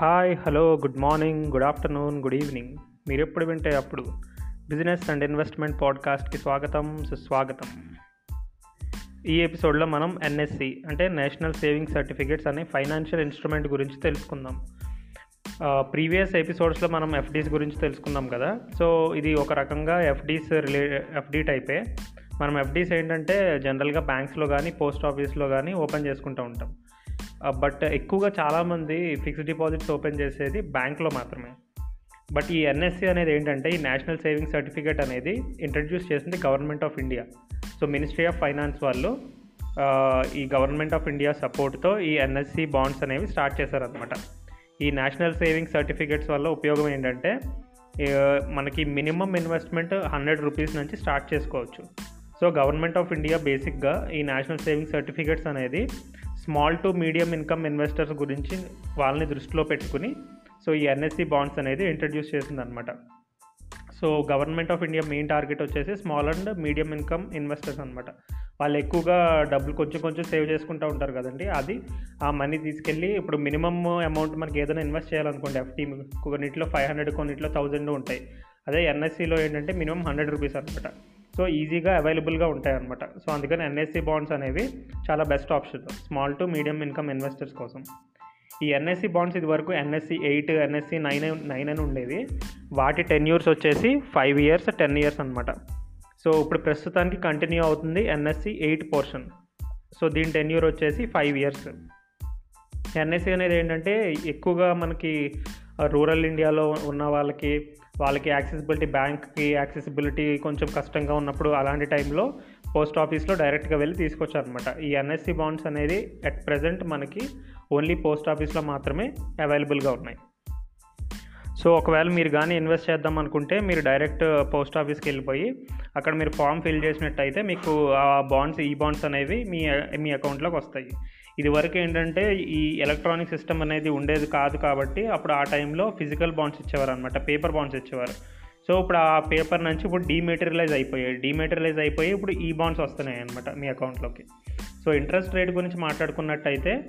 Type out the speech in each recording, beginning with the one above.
Hi hello good morning good afternoon good evening. మీరు ఎప్పుడు వింటే అప్పుడు బిజినెస్ అండ్ ఇన్వెస్ట్మెంట్ పాడ్కాస్ట్కి స్వాగతం సుస్వాగతం. ఈ ఎపిసోడ్లో మనం ఎన్ఎస్సి అంటే నేషనల్ సేవింగ్ సర్టిఫికేట్స్ అనే ఫైనాన్షియల్ ఇన్స్ట్రుమెంట్ గురించి తెలుసుకుందాం. ప్రీవియస్ ఎపిసోడ్స్లో మనం ఎఫ్డీస్ గురించి తెలుసుకున్నాం కదా. సో ఇది ఒక రకంగా ఎఫ్డీస్ రిలే ఎఫ్డీ టైపే. మనం ఎఫ్డీస్ ఏంటంటే జనరల్గా బ్యాంక్స్లో కానీ పోస్ట్ ఆఫీస్లో కానీ ఓపెన్ చేసుకుంటూ ఉంటాం. Uh, బట్ uh, ఎక్కువగా చాలామంది ఫిక్స్డ్ డిపాజిట్స్ ఓపెన్ చేసేది బ్యాంక్లో మాత్రమే. బట్ ఈ ఎన్ఎస్సి అనేది ఏంటంటే ఈ నేషనల్ సేవింగ్ సర్టిఫికేట్ అనేది ఇంట్రడ్యూస్ చేసింది government of India so ministry of finance వాళ్ళు uh, ఈ గవర్నమెంట్ ఆఫ్ ఇండియా సపోర్ట్తో ఈ ఎన్ఎస్సి బాండ్స్ అనేవి స్టార్ట్ చేశారనమాట ఈ నేషనల్ సేవింగ్ సర్టిఫికేట్స్ వల్ల ఉపయోగం ఏంటంటే మనకి మినిమం ఇన్వెస్ట్మెంట్ హండ్రెడ్ రూపీస్ నుంచి స్టార్ట్ చేసుకోవచ్చు. సో గవర్నమెంట్ ఆఫ్ ఇండియా బేసిక్గా ఈ నేషనల్ సేవింగ్ సర్టిఫికేట్స్ అనేది small to medium income investors గురించి వాళ్ళని దృష్టిలో పెట్టుకుని సో ఈ ఎన్ఎస్సి బాండ్స్ అనేది ఇంట్రడ్యూస్ చేసిందనమాట so government of India main target వచ్చేసి small and medium income investors అనమాట వాళ్ళు ఎక్కువగా డబ్బులు కొంచెం కొంచెం సేవ్ చేసుకుంటూ ఉంటారు కదండి. అది ఆ మనీ తీసుకెళ్ళి ఇప్పుడు మినిమమ్ అమౌంట్ మనకి ఏదైనా ఇన్వెస్ట్ చేయాలనుకోండి ఎఫ్టీ కొన్నింటిలో ఫైవ్ హండ్రెడ్ కొన్నింటిలో థౌజండ్ ఉంటాయి. అదే ఎన్ఎస్సిలో ఏంటంటే మినిమం హండ్రెడ్ రూపీస్ అనమాట సో ఈజీగా అవైలబుల్గా ఉంటాయన్నమాట. సో అందుకని ఎన్ఎస్సి బాండ్స్ అనేవి చాలా best option. Small to medium income investors కోసం. ఈ ఎన్ఎస్సీ బాండ్స్ ఇది వరకు NSC eight NSC nine nine అని ఉండేవి. వాటి టెన్ ఇయర్స్ వచ్చేసి ఫైవ్ ఇయర్స్ టెన్ ఇయర్స్ అనమాట సో ఇప్పుడు ప్రస్తుతానికి కంటిన్యూ అవుతుంది ఎన్ఎస్సి ఎయిట్ పోర్షన్. సో దీని టెన్యూర్ వచ్చేసి ఫైవ్ ఇయర్స్. ఎన్ఎస్సి అనేది ఏంటంటే ఎక్కువగా మనకి రూరల్ ఇండియాలో ఉన్న వాళ్ళకి వాళ్ళకి యాక్సెసిబిలిటీ బ్యాంక్కి యాక్సెసిబిలిటీ కొంచెం కష్టంగా ఉన్నప్పుడు అలాంటి టైంలో పోస్ట్ ఆఫీస్లో డైరెక్ట్గా వెళ్ళి తీసుకొచ్చారనమాట ఈ ఎన్ఎస్సి బాండ్స్ అనేది అట్ ప్రజెంట్ మనకి ఓన్లీ పోస్ట్ ఆఫీస్లో మాత్రమే అవైలబుల్గా ఉన్నాయి. సో ఒకవేళ మీరు కానీ ఇన్వెస్ట్ చేద్దాం అనుకుంటే మీరు డైరెక్ట్ పోస్ట్ ఆఫీస్కి వెళ్ళిపోయి అక్కడ మీరు ఫామ్ ఫిల్ చేసినట్టయితే మీకు ఆ బాండ్స్ ఈ బాండ్స్ అనేవి మీ మీ అకౌంట్లోకి వస్తాయి. ఇది వరకు ఏంటంటే ఈ ఎలక్ట్రానిక్ సిస్టమ్ అనేది ఉండేది కాదు కాబట్టి అప్పుడు ఆ టైంలో ఫిజికల్ బాండ్స్ ఇచ్చేవారు అనమాట పేపర్ బాండ్స్ ఇచ్చేవారు. సో ఇప్పుడు ఆ పేపర్ నుంచి ఇప్పుడు డీమెటీరియలైజ్ అయిపోయాయి. డీమెటీరియలైజ్ అయిపోయి ఇప్పుడు ఈ బాండ్స్ వస్తున్నాయి అనమాట మీ అకౌంట్లోకి సో ఇంట్రెస్ట్ రేట్ గురించి మాట్లాడుకున్నట్టయితే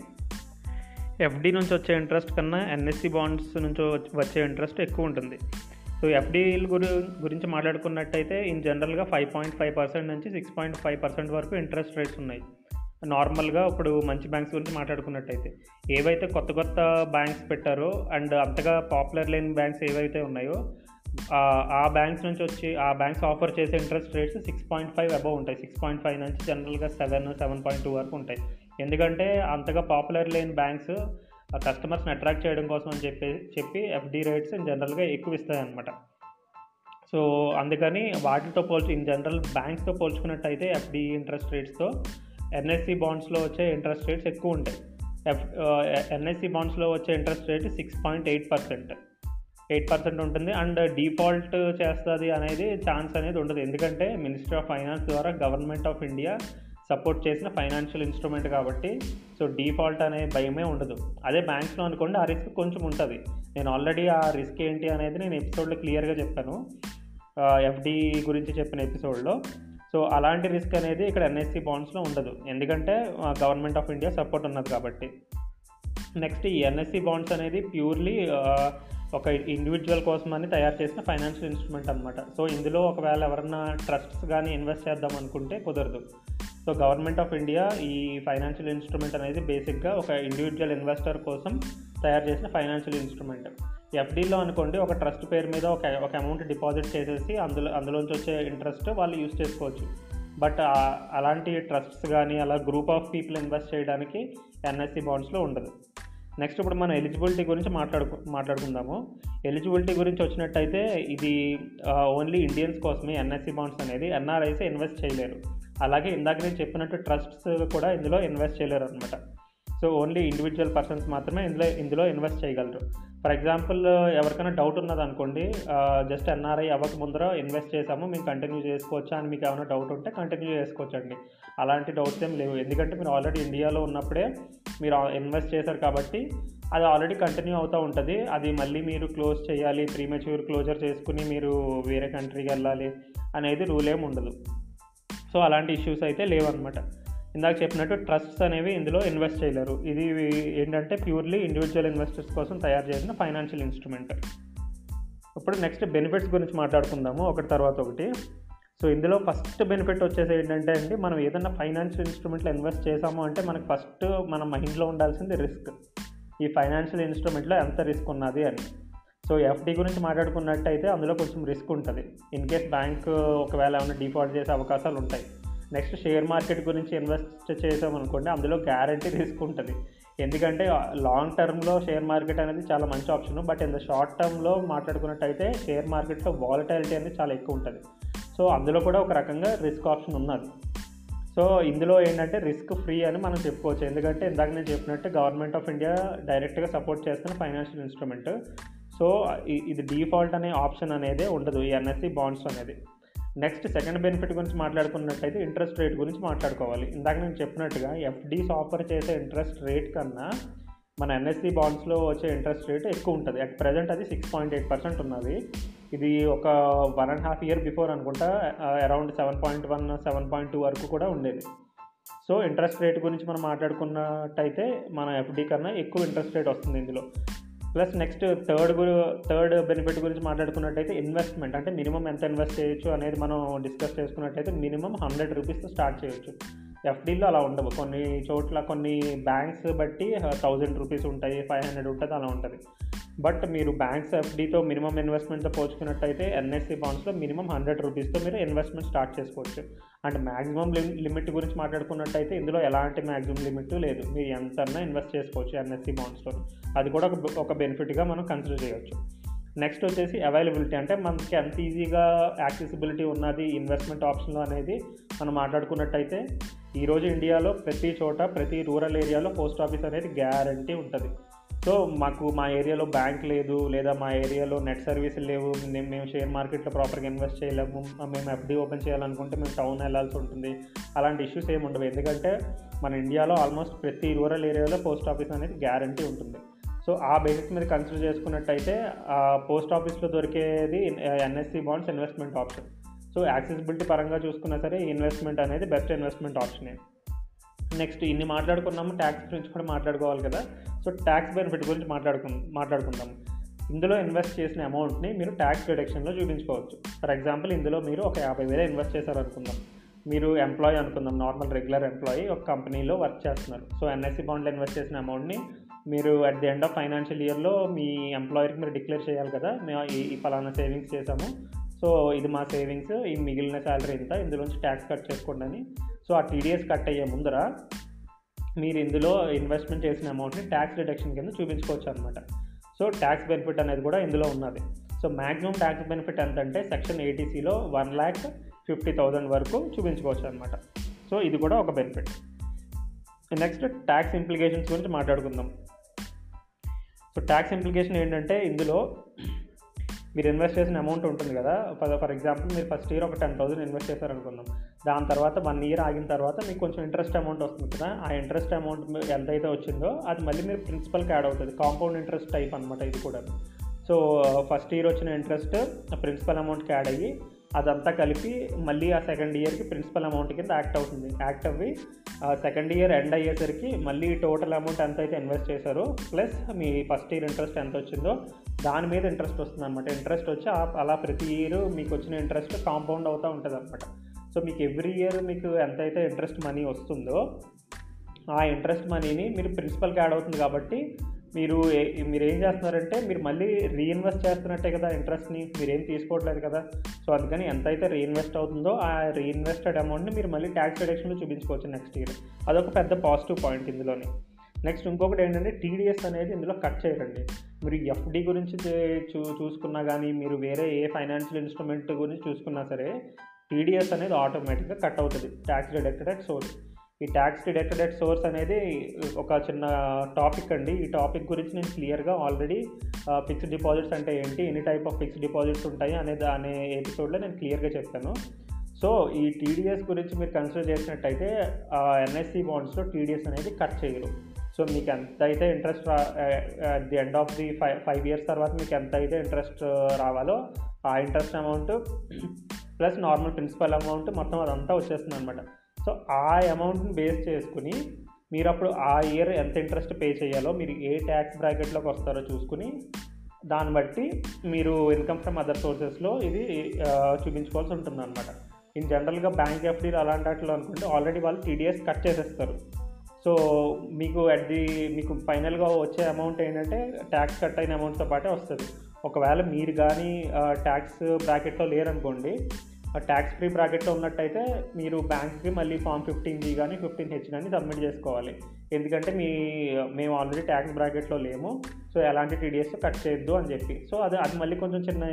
ఎఫ్డి నుంచి వచ్చే ఇంట్రెస్ట్ కన్నా ఎన్ఎస్సి బాండ్స్ నుంచి వచ్చే ఇంట్రెస్ట్ ఎక్కువ ఉంటుంది. సో ఎఫ్డీల గురి గురించి మాట్లాడుకున్నట్టయితే ఇన్ జనరల్గా ఫైవ్ పాయింట్ ఫైవ్ పర్సెంట్ నుంచి సిక్స్ పాయింట్ ఫైవ్ పర్సెంట్ వరకు ఇంట్రెస్ట్ రేట్స్ ఉన్నాయి. నార్మల్గా ఇప్పుడు మంచి బ్యాంక్స్ గురించి మాట్లాడుకున్నట్టయితే ఏవైతే కొత్త కొత్త బ్యాంక్స్ పెట్టారో అండ్ అంతగా పాపులర్ లేని బ్యాంక్స్ ఏవైతే ఉన్నాయో ఆ బ్యాంక్స్ నుంచి వచ్చి ఆ బ్యాంక్స్ ఆఫర్ చేసే interest rates six point five above ఉంటాయి. సిక్స్ పాయింట్ ఫైవ్ నుంచి జనరల్గా సెవెన్ సెవెన్ పాయింట్ టూ వరకు ఉంటాయి. ఎందుకంటే అంతగా పాపులర్ లేని బ్యాంక్స్ కస్టమర్స్ని అట్రాక్ట్ చేయడం కోసం అని చెప్పి చెప్పి ఎఫ్డీ రేట్స్ జనరల్గా ఎక్కువ ఇస్తాయి అనమాట సో అందుకని వాటితో పోల్చి ఇన్ జనరల్ బ్యాంక్స్తో పోల్చుకున్నట్టయితే ఎఫ్డీ ఇంట్రెస్ట్ రేట్స్తో ఎన్ఎస్సి బాండ్స్లో వచ్చే ఇంట్రెస్ట్ రేట్స్ ఎక్కువ ఉంటాయి. ఎఫ్ ఎన్ఎస్సి బాండ్స్లో వచ్చే interest rate six point eight percent eight percent ఉంటుంది. అండ్ డిఫాల్ట్ చేస్తుంది అనేది ఛాన్స్ అనేది ఉండదు. ఎందుకంటే మినిస్ట్రీ ఆఫ్ ఫైనాన్స్ ద్వారా గవర్నమెంట్ ఆఫ్ ఇండియా సపోర్ట్ చేసిన ఫైనాన్షియల్ ఇన్స్ట్రుమెంట్ కాబట్టి సో డిఫాల్ట్ అనే భయమే ఉండదు. అదే బ్యాంక్స్లో అనుకోండి ఆ రిస్క్ కొంచెం ఉంటుంది. నేను ఆల్రెడీ ఆ రిస్క్ ఏంటి అనేది నేను ఎపిసోడ్లో క్లియర్గా చెప్పాను. ఎఫ్డి గురించి చెప్పిన ఎపిసోడ్లో సో అలాంటి రిస్క్ అనేది ఇక్కడ ఎన్ఎస్సి బాండ్స్లో ఉండదు. ఎందుకంటే గవర్నమెంట్ ఆఫ్ ఇండియా సపోర్ట్ ఉన్నది కాబట్టి. నెక్స్ట్ ఈ ఎన్ఎస్సి బాండ్స్ అనేది ప్యూర్లీ ఒక ఇండివిజువల్ కోసం అని తయారు చేసిన ఫైనాన్షియల్ ఇన్స్ట్రుమెంట్ అనమాట సో ఇందులో ఒకవేళ ఎవరన్నా ట్రస్ట్స్ కానీ ఇన్వెస్ట్ చేద్దాం అనుకుంటే కుదరదు. సో గవర్నమెంట్ ఆఫ్ ఇండియా ఈ ఫైనాన్షియల్ ఇన్స్ట్రుమెంట్ అనేది బేసిక్గా ఒక ఇండివిజువల్ ఇన్వెస్టర్ కోసం తయారు చేసిన ఫైనాన్షియల్ ఇన్స్ట్రుమెంట్ ఎఫ్డీలో అనుకోండి ఒక ట్రస్ట్ పేరు మీద ఒక ఒక అమౌంట్ డిపాజిట్ చేసేసి అందులో అందులోంచి వచ్చే ఇంట్రెస్ట్ వాళ్ళు యూస్ చేసుకోవచ్చు. బట్ అలాంటి ట్రస్ట్స్ కానీ అలా గ్రూప్ ఆఫ్ పీపుల్ ఇన్వెస్ట్ చేయడానికి ఎన్ఎస్సి బాండ్స్లో ఉండదు. నెక్స్ట్ ఇప్పుడు మనం ఎలిజిబిలిటీ గురించి మాట్లాడుకు మాట్లాడుకుందాము. ఎలిజిబిలిటీ గురించి వచ్చినట్టయితే ఇది ఓన్లీ ఇండియన్స్ కోసమే ఎన్ఎస్సి బాండ్స్ అనేది. ఎన్ఆర్ఐస్ ఇన్వెస్ట్ చేయలేరు. అలాగే ఇందాక నేను చెప్పినట్టు ట్రస్ట్స్ కూడా ఇందులో ఇన్వెస్ట్ చేయలేరు అనమాట సో ఓన్లీ ఇండివిజువల్ పర్సన్స్ మాత్రమే ఇందులో ఇందులో ఇన్వెస్ట్ చేయగలరు. ఫర్ ఎగ్జాంపుల్ ఎవరికైనా డౌట్ ఉన్నదనుకోండి జస్ట్ ఎన్ఆర్ఐ అవ్వక ముందర ఇన్వెస్ట్ చేసాము మేము కంటిన్యూ చేసుకోవచ్చా అని మీకు ఏమైనా డౌట్ ఉంటే కంటిన్యూ చేసుకోవచ్చండి. అలాంటి డౌట్స్ ఏం లేవు. ఎందుకంటే మీరు ఆల్రెడీ ఇండియాలో ఉన్నప్పుడే మీరు ఇన్వెస్ట్ చేశారు కాబట్టి అది ఆల్రెడీ కంటిన్యూ అవుతూ ఉంటుంది. అది మళ్ళీ మీరు క్లోజ్ చేయాలి ప్రీమెచ్యూర్ క్లోజర్ చేసుకుని మీరు వేరే కంట్రీకి వెళ్ళాలి అనేది రూల్ ఏమి ఉండదు. సో అలాంటి ఇష్యూస్ అయితే లేవన్నమాట. ఇందాక చెప్పినట్టు ట్రస్ట్స్ అనేవి ఇందులో ఇన్వెస్ట్ చేయలేరు. ఇది ఏంటంటే ప్యూర్లీ ఇండివిజువల్ ఇన్వెస్టర్స్ కోసం తయారు చేసిన ఫైనాన్షియల్ ఇన్స్ట్రుమెంట్ ఇప్పుడు నెక్స్ట్ బెనిఫిట్స్ గురించి మాట్లాడుకుందాము. ఒకటి తర్వాత ఒకటి. సో ఇందులో ఫస్ట్ బెనిఫిట్ వచ్చేసి ఏంటంటే అండి మనం ఏదైనా ఫైనాన్షియల్ ఇన్స్ట్రుమెంట్లో ఇన్వెస్ట్ చేసాము అంటే మనకు ఫస్ట్ మన మైండ్లో ఉండాల్సింది రిస్క్ ఈ ఫైనాన్షియల్ ఇన్స్ట్రుమెంట్లో ఎంత రిస్క్ ఉన్నది అని. సో ఎఫ్డి గురించి మాట్లాడుకున్నట్టయితే అందులో కొంచెం రిస్క్ ఉంటుంది. ఇన్ కేస్ బ్యాంక్ ఒకవేళ ఏమైనా డిఫాల్ట్ చేసే అవకాశాలు ఉంటాయి. నెక్స్ట్ షేర్ మార్కెట్ గురించి ఇన్వెస్ట్ చేసామనుకోండి అందులో గ్యారంటీ రిస్క్ ఉంటుంది ఎందుకంటే లాంగ్ టర్మ్లో షేర్ మార్కెట్ అనేది చాలా మంచి option but in the short టర్మ్లో మాట్లాడుకున్నట్టయితే షేర్ మార్కెట్లో వాలటాలిటీ అనేది చాలా ఎక్కువ ఉంటుంది. సో అందులో కూడా ఒక రకంగా రిస్క్ ఆప్షన్ ఉన్నది. సో ఇందులో ఏంటంటే రిస్క్ ఫ్రీ అని మనం చెప్పుకోవచ్చు. ఎందుకంటే ఇందాక నేను చెప్పినట్టు గవర్నమెంట్ ఆఫ్ ఇండియా డైరెక్ట్గా సపోర్ట్ చేస్తున్న ఫైనాన్షియల్ ఇన్స్ట్రుమెంట్ సో ఇది డిఫాల్ట్ అనే ఆప్షన్ అనేది ఉండదు ఈ ఎన్ఎస్సి బాండ్స్ అనేది. నెక్స్ట్ సెకండ్ బెనిఫిట్ గురించి మాట్లాడుకున్నట్టయితే ఇంట్రెస్ట్ రేట్ గురించి మాట్లాడుకోవాలి. ఇందాక నేను చెప్పినట్టుగా ఎఫ్డీస్ ఆఫర్ చేసే ఇంట్రెస్ట్ రేట్ కన్నా మన ఎన్ఎస్సి బాండ్స్లో వచ్చే ఇంట్రెస్ట్ రేట్ ఎక్కువ ఉంటుంది. అట్ ప్రజెంట్ అది సిక్స్ పాయింట్ ఎయిట్ పర్సెంట్ ఉన్నది. ఇది ఒక one and half year before అనుకుంటా around seven point one seven point two వరకు కూడా ఉండేది. సో ఇంట్రెస్ట్ రేట్ గురించి మనం మాట్లాడుకున్నట్టయితే మన ఎఫ్డీ కన్నా ఎక్కువ ఇంట్రెస్ట్ రేట్ వస్తుంది ఇందులో. ప్లస్ నెక్స్ట్ థర్డ్ గురు థర్డ్ బెనిఫిట్ గురించి మాట్లాడుకున్నట్టయితే ఇన్వెస్ట్మెంట్ అంటే మినిమం ఎంత ఇన్వెస్ట్ చేయొచ్చు అనేది మనం డిస్కస్ చేసుకున్నట్టయితే మినిమం హండ్రెడ్ రూపీస్తో స్టార్ట్ చేయొచ్చు. ఎఫ్డీలో అలా ఉండవు. కొన్ని చోట్ల కొన్ని బ్యాంక్స్ బట్టి థౌజండ్ రూపీస్ ఉంటాయి ఫైవ్ హండ్రెడ్ ఉంటుంది అలా ఉంటుంది. బట్ మీరు బ్యాంక్స్ ఎఫ్డీతో మినిమం ఇన్వెస్ట్మెంట్తో పోల్చుకున్నట్టయితే ఎన్ఎస్సి బాండ్స్లో మినిమం హండ్రెడ్ రూపీస్తో మీరు ఇన్వెస్ట్మెంట్ స్టార్ట్ చేసుకోవచ్చు. అండ్ మ్యాక్సిమం లిమిట్ గురించి మాట్లాడుకున్నట్టయితే ఇందులో ఎలాంటి మ్యాక్సిమం లిమిట్ లేదు. మీరు ఎంతన్నా ఇన్వెస్ట్ చేసుకోవచ్చు ఎన్ఎస్సి బాండ్స్లో అది కూడా ఒక ఒక బెనిఫిట్గా మనం కన్సిడర్ చేయవచ్చు నెక్స్ట్ వచ్చేసి అవైలబిలిటీ అంటే మనకి ఎంత ఈజీగా యాక్సెసిబిలిటీ ఉన్నది ఇన్వెస్ట్మెంట్ ఆప్షన్లో అనేది మనం మాట్లాడుకున్నట్టయితే ఈరోజు ఇండియాలో ప్రతి చోట ప్రతి రూరల్ ఏరియాలో పోస్ట్ ఆఫీస్ అనేది గ్యారంటీ ఉంటుంది. సో మాకు మా ఏరియాలో బ్యాంక్ లేదు లేదా మా ఏరియాలో నెట్ సర్వీసులు లేవు మేము షేర్ మార్కెట్లో ప్రాపర్గా ఇన్వెస్ట్ చేయలేము మేము ఎఫ్డీ ఓపెన్ చేయాలనుకుంటే మేము టౌన్ వెళ్ళాల్సి ఉంటుంది. అలాంటి ఇష్యూస్ ఏమి ఉండవు. ఎందుకంటే మన ఇండియాలో ఆల్మోస్ట్ ప్రతి రూరల్ ఏరియాలో పోస్ట్ ఆఫీస్ అనేది గ్యారంటీ ఉంటుంది. సో ఆ బేసిస్ మీద కన్సిడర్ చేసుకున్నట్టయితే పోస్ట్ ఆఫీస్లో దొరికేది NSC bonds investment option. So accessibility పరంగా చూసుకున్నా సరే ఇన్వెస్ట్మెంట్ అనేది బెస్ట్ ఇన్వెస్ట్మెంట్ ఆప్షనే. నెక్స్ట్ ఇన్ని మాట్లాడుకున్నాము ట్యాక్స్ గురించి కూడా మాట్లాడుకోవాలి కదా. సో ట్యాక్స్ బెనిఫిట్ గురించి మాట్లాడుకు మాట్లాడుకుందాం ఇందులో ఇన్వెస్ట్ చేసిన అమౌంట్ని మీరు ట్యాక్స్ డిడక్షన్లో చూపించుకోవచ్చు. ఫర్ ఎగ్జాంపుల్ ఇందులో మీరు ఒక యాభై వేలు ఇన్వెస్ట్ చేశారు అనుకుందాం మీరు ఎంప్లాయీ అనుకుందాం నార్మల్ రెగ్యులర్ ఎంప్లాయీ ఒక కంపెనీలో వర్క్ చేస్తున్నారు. సో ఎన్ఎస్సి బాండ్లో ఇన్వెస్ట్ చేసిన అమౌంట్ని మీరు at the end of financial ఇయర్లో మీ ఎంప్లాయర్కి మీరు డిక్లేర్ చేయాలి కదా. మేము ఈ ఫలానా సేవింగ్స్ చేసాము సో ఇది మా సేవింగ్స్ ఈ మిగిలిన శాలరీ ఇంత ఇందులోంచి ట్యాక్స్ కట్ చేసుకోండి అని. సో ఆ టీడీఎస్ కట్ అయ్యే ముందర మీరు ఇందులో ఇన్వెస్ట్మెంట్ చేసిన అమౌంట్ని ట్యాక్స్ డిడక్షన్ కింద చూపించుకోవచ్చు అనమాట సో ట్యాక్స్ బెనిఫిట్ అనేది కూడా ఇందులో ఉన్నది. సో మ్యాక్సిమం ట్యాక్స్ బెనిఫిట్ ఎంత అంటే సెక్షన్ ఏటీసీలో వన్ ల్యాక్ ఫిఫ్టీ థౌజండ్ వరకు చూపించుకోవచ్చు అనమాట సో ఇది కూడా ఒక బెనిఫిట్. నెక్స్ట్ ట్యాక్స్ ఇంప్లికేషన్స్ గురించి మాట్లాడుకుందాం. సో ట్యాక్స్ ఇంప్లికేషన్ ఏంటంటే ఇందులో మీరు ఇన్వెస్ట్ చేసిన అమౌంట్ ఉంటుంది కదా. ఫర్ ఫర్ ఎగ్జాంపుల్ మీరు ఫస్ట్ ఇయర్ ఒక టెన్ థౌసండ్ ఇన్వెస్ట్ చేశారనుకుందాం. దాని తర్వాత వన్ ఇయర్ ఆగిన తర్వాత మీకు కొంచెం ఇంట్రెస్ట్ అమౌంట్ వస్తుంది కదా. ఆ ఇంట్రెస్ట్ అమౌంట్ ఎంతైతే వచ్చిందో అది మళ్ళీ మీరు ప్రిన్సిపల్కి యాడ్ అవుతుంది. కాంపౌండ్ ఇంట్రెస్ట్ టైప్ అనమాట ఇది కూడా. సో ఫస్ట్ ఇయర్ వచ్చిన ఇంట్రెస్ట్ ప్రిన్సిపల్ అమౌంట్కి యాడ్ అయ్యి అదంతా కలిపి మళ్ళీ ఆ సెకండ్ ఇయర్కి ప్రిన్సిపల్ అమౌంట్ కింద యాక్ట్ అవుతుంది. యాక్ట్ అవ్వి సెకండ్ ఇయర్ ఎండ్ అయ్యేసరికి మళ్ళీ టోటల్ అమౌంట్ ఎంత అయితే ఇన్వెస్ట్ చేశారో ప్లస్ మీ ఫస్ట్ ఇయర్ ఇంట్రెస్ట్ ఎంత వచ్చిందో దాని మీద ఇంట్రెస్ట్ వస్తుంది అనమాట ఇంట్రెస్ట్ వచ్చి అలా ప్రతి ఇయర్ మీకు వచ్చిన ఇంట్రెస్ట్ కాంపౌండ్ అవుతూ ఉంటుంది అనమాట సో మీకు ఎవ్రీ ఇయర్ మీకు ఎంతైతే ఇంట్రెస్ట్ మనీ వస్తుందో ఆ ఇంట్రెస్ట్ మనీని మీరు ప్రిన్సిపల్కి యాడ్ అవుతుంది కాబట్టి మీరు మీరు ఏం చేస్తున్నారంటే మీరు మళ్ళీ రీఇన్వెస్ట్ చేస్తున్నట్టే కదా ఇంట్రెస్ట్ని మీరేం తీసుకోవట్లేదు కదా. సో అందుకని ఎంతైతే రీఇన్వెస్ట్ అవుతుందో ఆ రీఇన్వెస్టెడ్ అమౌంట్ని మీరు మళ్ళీ ట్యాక్స్ డిడక్షన్లో చూపించుకోవచ్చు నెక్స్ట్ ఇయర్ అదొక పెద్ద పాజిటివ్ పాయింట్ ఇందులోనే. నెక్స్ట్ ఇంకొకటి ఏంటంటే టీడీఎస్ అనేది ఇందులో కట్ చేయరండి. మీరు ఎఫ్డి గురించి చూ చూసుకున్నా కానీ మీరు వేరే ఏ ఫైనాన్షియల్ ఇన్స్ట్రుమెంట్ గురించి చూసుకున్నా సరే టీడీఎస్ అనేది ఆటోమేటిక్గా కట్ అవుతుంది. ట్యాక్స్ డిడక్టెడ్ అట్ సోర్స్ ఈ ట్యాక్స్ డిడక్టెడ్ ఎట్ సోర్స్ అనేది ఒక చిన్న టాపిక్ అండి. ఈ టాపిక్ గురించి నేను క్లియర్గా ఆల్రెడీ ఫిక్స్డ్ డిపాజిట్స్ అంటే ఏంటి ఎన్ని టైప్ ఆఫ్ ఫిక్స్డ్ డిపాజిట్స్ ఉంటాయి అనేది అనే ఎపిసోడ్లో నేను క్లియర్గా చెప్పాను. సో ఈ టీడీఎస్ గురించి మీరు కన్సిడర్ చేసినట్టయితే ఎన్ఎస్సి బాండ్స్లో టీడీఎస్ అనేది కట్ చేయరు. సో మీకు ఎంత అయితే ఇంట్రెస్ట్ రా at the end of the five five years తర్వాత మీకు ఎంత అయితే ఇంట్రెస్ట్ రావాలో ఆ interest amount plus normal principal amount మొత్తం అదంతా వచ్చేస్తుంది అనమాట సో ఆ అమౌంట్ని బేస్ చేసుకుని మీరు అప్పుడు ఆ ఇయర్ ఎంత ఇంట్రెస్ట్ పే చేయాలో మీరు ఏ ట్యాక్స్ బ్రాకెట్లోకి వస్తారో చూసుకుని దాన్ని బట్టి మీరు ఇన్కమ్ ఫ్రమ్ అదర్ సోర్సెస్లో ఇది చూపించుకోవాల్సి ఉంటుంది అనమాట ఇన్ జనరల్గా బ్యాంక్ ఎఫ్డీలు అలాంటి వాటిలో అనుకుంటే ఆల్రెడీ వాళ్ళు టీడీఎస్ కట్ చేసేస్తారు. సో మీకు అట్ ది మీకు ఫైనల్గా వచ్చే అమౌంట్ ఏంటంటే ట్యాక్స్ కట్ అయిన అమౌంట్తో పాటే వస్తుంది. ఒకవేళ మీరు కానీ ట్యాక్స్ బ్రాకెట్లో లేరనుకోండి ట్యాక్స్ ఫ్రీ బ్రాకెట్లో ఉన్నట్టయితే మీరు బ్యాంక్కి మళ్ళీ ఫామ్ ఫిఫ్టీన్ జీ కానీ ఫిఫ్టీన్ హెచ్ కానీ సబ్మిట్ చేసుకోవాలి. ఎందుకంటే మీ మేము ఆల్రెడీ ట్యాక్స్ బ్రాకెట్లో లేము. సో ఎలాంటి టీడీఎస్ కట్ చేయొద్దు అని చెప్పి. సో అది అది మళ్ళీ కొంచెం చిన్న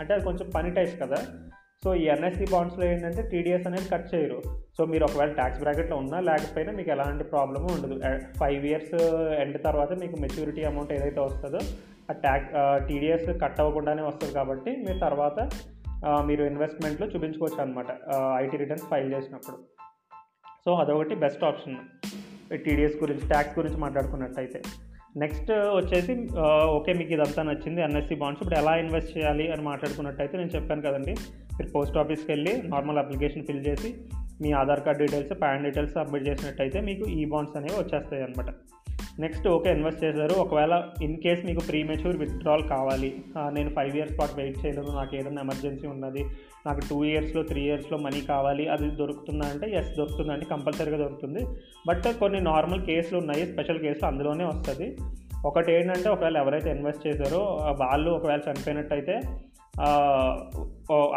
అంటే అది కొంచెం పని టైప్ కదా. సో ఈ ఎన్ఎస్సీ బాండ్స్లో ఏంటంటే టీడీఎస్ అనేది కట్ చేయరు. సో మీరు ఒకవేళ ట్యాక్స్ బ్రాకెట్లో ఉన్నా లేకపోయినా మీకు ఎలాంటి ప్రాబ్లము ఉండదు. ఫైవ్ ఇయర్స్ ఎండ్ తర్వాత మీకు మెచ్యూరిటీ అమౌంట్ ఏదైతే వస్తుందో ఆ ట్యాక్స్ టీడీఎస్ కట్ అవ్వకుండానే వస్తుంది కాబట్టి మీరు తర్వాత మీరు ఇన్వెస్ట్మెంట్లో చూపించుకోవచ్చు అనమాట ఐటీ రిటర్న్స్ ఫైల్ చేసినప్పుడు. సో అదొకటి బెస్ట్ ఆప్షన్ టీడీఎస్ గురించి ట్యాక్స్ గురించి మాట్లాడుకున్నట్టయితే. నెక్స్ట్ వచ్చేసి ఓకే మీకు ఇదంతా నచ్చింది ఎన్ఎస్సి బాండ్స్ ఇప్పుడు ఎలా ఇన్వెస్ట్ చేయాలి అని మాట్లాడుకున్నట్టయితే నేను చెప్పాను కదండి. మీరు పోస్ట్ ఆఫీస్కి వెళ్ళి నార్మల్ అప్లికేషన్ ఫిల్ చేసి మీ Aadhaar card details PAN details submit చేసినట్టయితే మీకు ఈ బాండ్స్ అనేవి వచ్చేస్తాయి అనమాట నెక్స్ట్ ఓకే ఇన్వెస్ట్ చేశారు. ఒకవేళ ఇన్ కేస్ మీకు ప్రీ మెచ్యూర్ విత్డ్రాల్ కావాలి నేను ఫైవ్ ఇయర్స్ పాటు వెయిట్ చేయలేదు నాకు ఏదైనా ఎమర్జెన్సీ ఉన్నది నాకు టూ ఇయర్స్లో త్రీ ఇయర్స్లో మనీ కావాలి అది దొరుకుతుందా అంటే ఎస్ దొరుకుతుందండి కంపల్సరీగా దొరుకుతుంది. బట్ కొన్ని నార్మల్ కేసులు ఉన్నాయి స్పెషల్ కేసులు అందులోనే వస్తుంది. ఒకటి ఏంటంటే ఒకవేళ ఎవరైతే ఇన్వెస్ట్ చేశారో వాళ్ళు ఒకవేళ చనిపోయినట్టయితే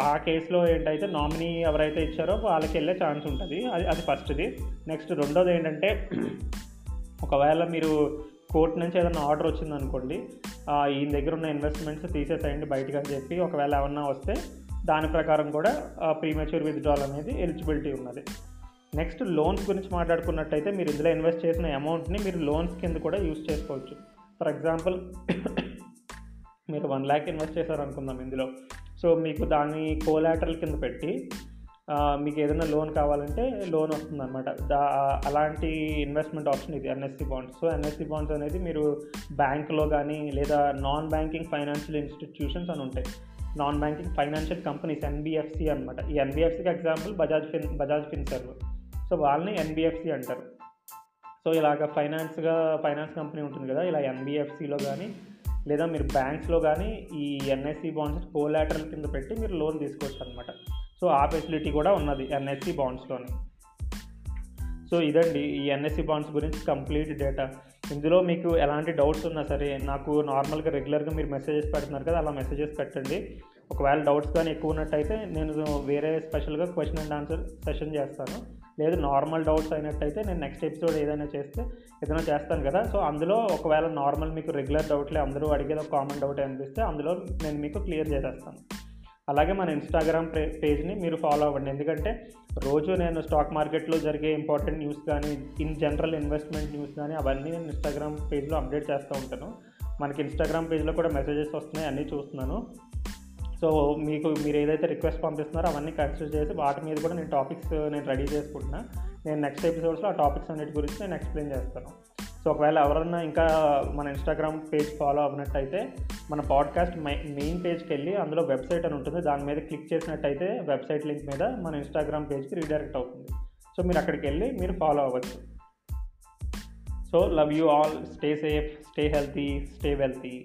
ఆ కేసులో ఏంటైతే నామినీ ఎవరైతే ఇచ్చారో వాళ్ళకి వెళ్ళే ఛాన్స్ ఉంటుంది. అది అది ఫస్ట్ది నెక్స్ట్ రెండోది ఏంటంటే ఒకవేళ మీరు కోర్టు నుంచి ఏదైనా ఆర్డర్ వచ్చిందనుకోండి ఈయన దగ్గర ఉన్న ఇన్వెస్ట్మెంట్స్ తీసేసేయండి బయటకు అని చెప్పి ఒకవేళ ఏమన్నా వస్తే దాని ప్రకారం కూడా ప్రీమెచ్యూర్ విత్డ్రాల్ అనేది ఎలిజిబిలిటీ ఉన్నది. నెక్స్ట్ లోన్స్ గురించి మాట్లాడుకున్నట్టయితే మీరు ఇందులో ఇన్వెస్ట్ చేసిన అమౌంట్ని మీరు లోన్స్ కింద కూడా యూస్ చేసుకోవచ్చు. ఫర్ ఎగ్జాంపుల్ మీరు వన్ ల్యాక్ ఇన్వెస్ట్ చేశారనుకుందాం ఇందులో. సో మీకు దాన్ని కోలాటరల్ కింద పెట్టి మీకు ఏదైనా లోన్ కావాలంటే లోన్ వస్తుందన్నమాట. అలాంటి ఇన్వెస్ట్మెంట్ ఆప్షన్ ఇది NSC bonds. So NSC bonds అనేది మీరు బ్యాంక్లో కానీ లేదా నాన్ బ్యాంకింగ్ ఫైనాన్షియల్ ఇన్స్టిట్యూషన్స్ అని ఉంటాయి. Non banking financial companies NBFC అనమాట ఈ ఎన్బిఎఫ్సికి example Bajaj fin Bajaj Finserv so వాళ్ళని ఎన్బిఎఫ్సి అంటారు. సో ఇలాగ ఫైనాన్స్గా ఫైనాన్స్ కంపెనీ ఉంటుంది కదా ఇలా ఎన్బిఎఫ్సిలో కానీ లేదా మీరు బ్యాంక్స్లో కానీ ఈ ఎన్ఎస్సి బాండ్స్ కోలాటరల్ కింద పెట్టి మీరు లోన్ తీసుకోవచ్చు అనమాట సో ఆ ఫెసిలిటీ కూడా ఉన్నది ఎన్ఎస్సి బాండ్స్లోని సో ఇదండి ఈ ఎన్ఎస్సి బాండ్స్ గురించి కంప్లీట్ డేటా ఇందులో మీకు ఎలాంటి డౌట్స్ ఉన్నా సరే నాకు నార్మల్గా రెగ్యులర్గా మీరు మెసేజెస్ పెడుతున్నారు కదా అలా మెసేజెస్ పెట్టండి. ఒకవేళ డౌట్స్ కానీ ఎక్కువ ఉన్నట్టయితే నేను వేరే స్పెషల్గా క్వశ్చన్ అండ్ ఆన్సర్ సెషన్ చేస్తాను. లేదు నార్మల్ డౌట్స్ అయినట్టయితే నేను నెక్స్ట్ ఎపిసోడ్ ఏదైనా చేస్తే ఏదైనా చేస్తాను కదా. సో అందులో ఒకవేళ నార్మల్ మీకు రెగ్యులర్ డౌట్లే అందరూ అడిగేది ఒక కామన్ డౌట్ అనిపిస్తే అందులో నేను మీకు క్లియర్ చేసేస్తాను. అలాగే మన ఇన్స్టాగ్రామ్ పేజ్ని మీరు ఫాలో అవ్వండి. ఎందుకంటే రోజు నేను స్టాక్ మార్కెట్లో జరిగే ఇంపార్టెంట్ న్యూస్ కానీ ఇన్ జనరల్ ఇన్వెస్ట్మెంట్ న్యూస్ కానీ అవన్నీ నేను ఇన్స్టాగ్రామ్ పేజ్లో అప్డేట్ చేస్తూ ఉంటాను. మనకి ఇన్స్టాగ్రామ్ పేజ్లో కూడా మెసేజెస్ వస్తున్నాయి అన్నీ చూస్తున్నాను. సో మీకు మీరు ఏదైతే రిక్వెస్ట్ పంపిస్తున్నారో అవన్నీ కన్సిడర్ చేసి వాటి మీద కూడా నేను టాపిక్స్ నేను రెడీ చేసుకుంటున్నా. నేను నెక్స్ట్ ఎపిసోడ్స్లో ఆ టాపిక్స్ అన్నిటి గురించి నేను ఎక్స్ప్లెయిన్ చేస్తాను. సో ఒకవేళ ఎవరన్నా ఇంకా మన ఇన్స్టాగ్రామ్ పేజ్ ఫాలో అవ్వనట్టయితే మన పాడ్కాస్ట్ మెయిన్ పేజ్కి వెళ్ళి అందులో వెబ్సైట్ అని ఉంటుంది. దాని మీద క్లిక్ చేసినట్టయితే వెబ్సైట్ లింక్ మీద మన ఇన్స్టాగ్రామ్ పేజ్కి రీడైరెక్ట్ అవుతుంది. సో మీరు అక్కడికి వెళ్ళి మీరు ఫాలో అవ్వచ్చు. So love you all stay safe stay healthy stay wealthy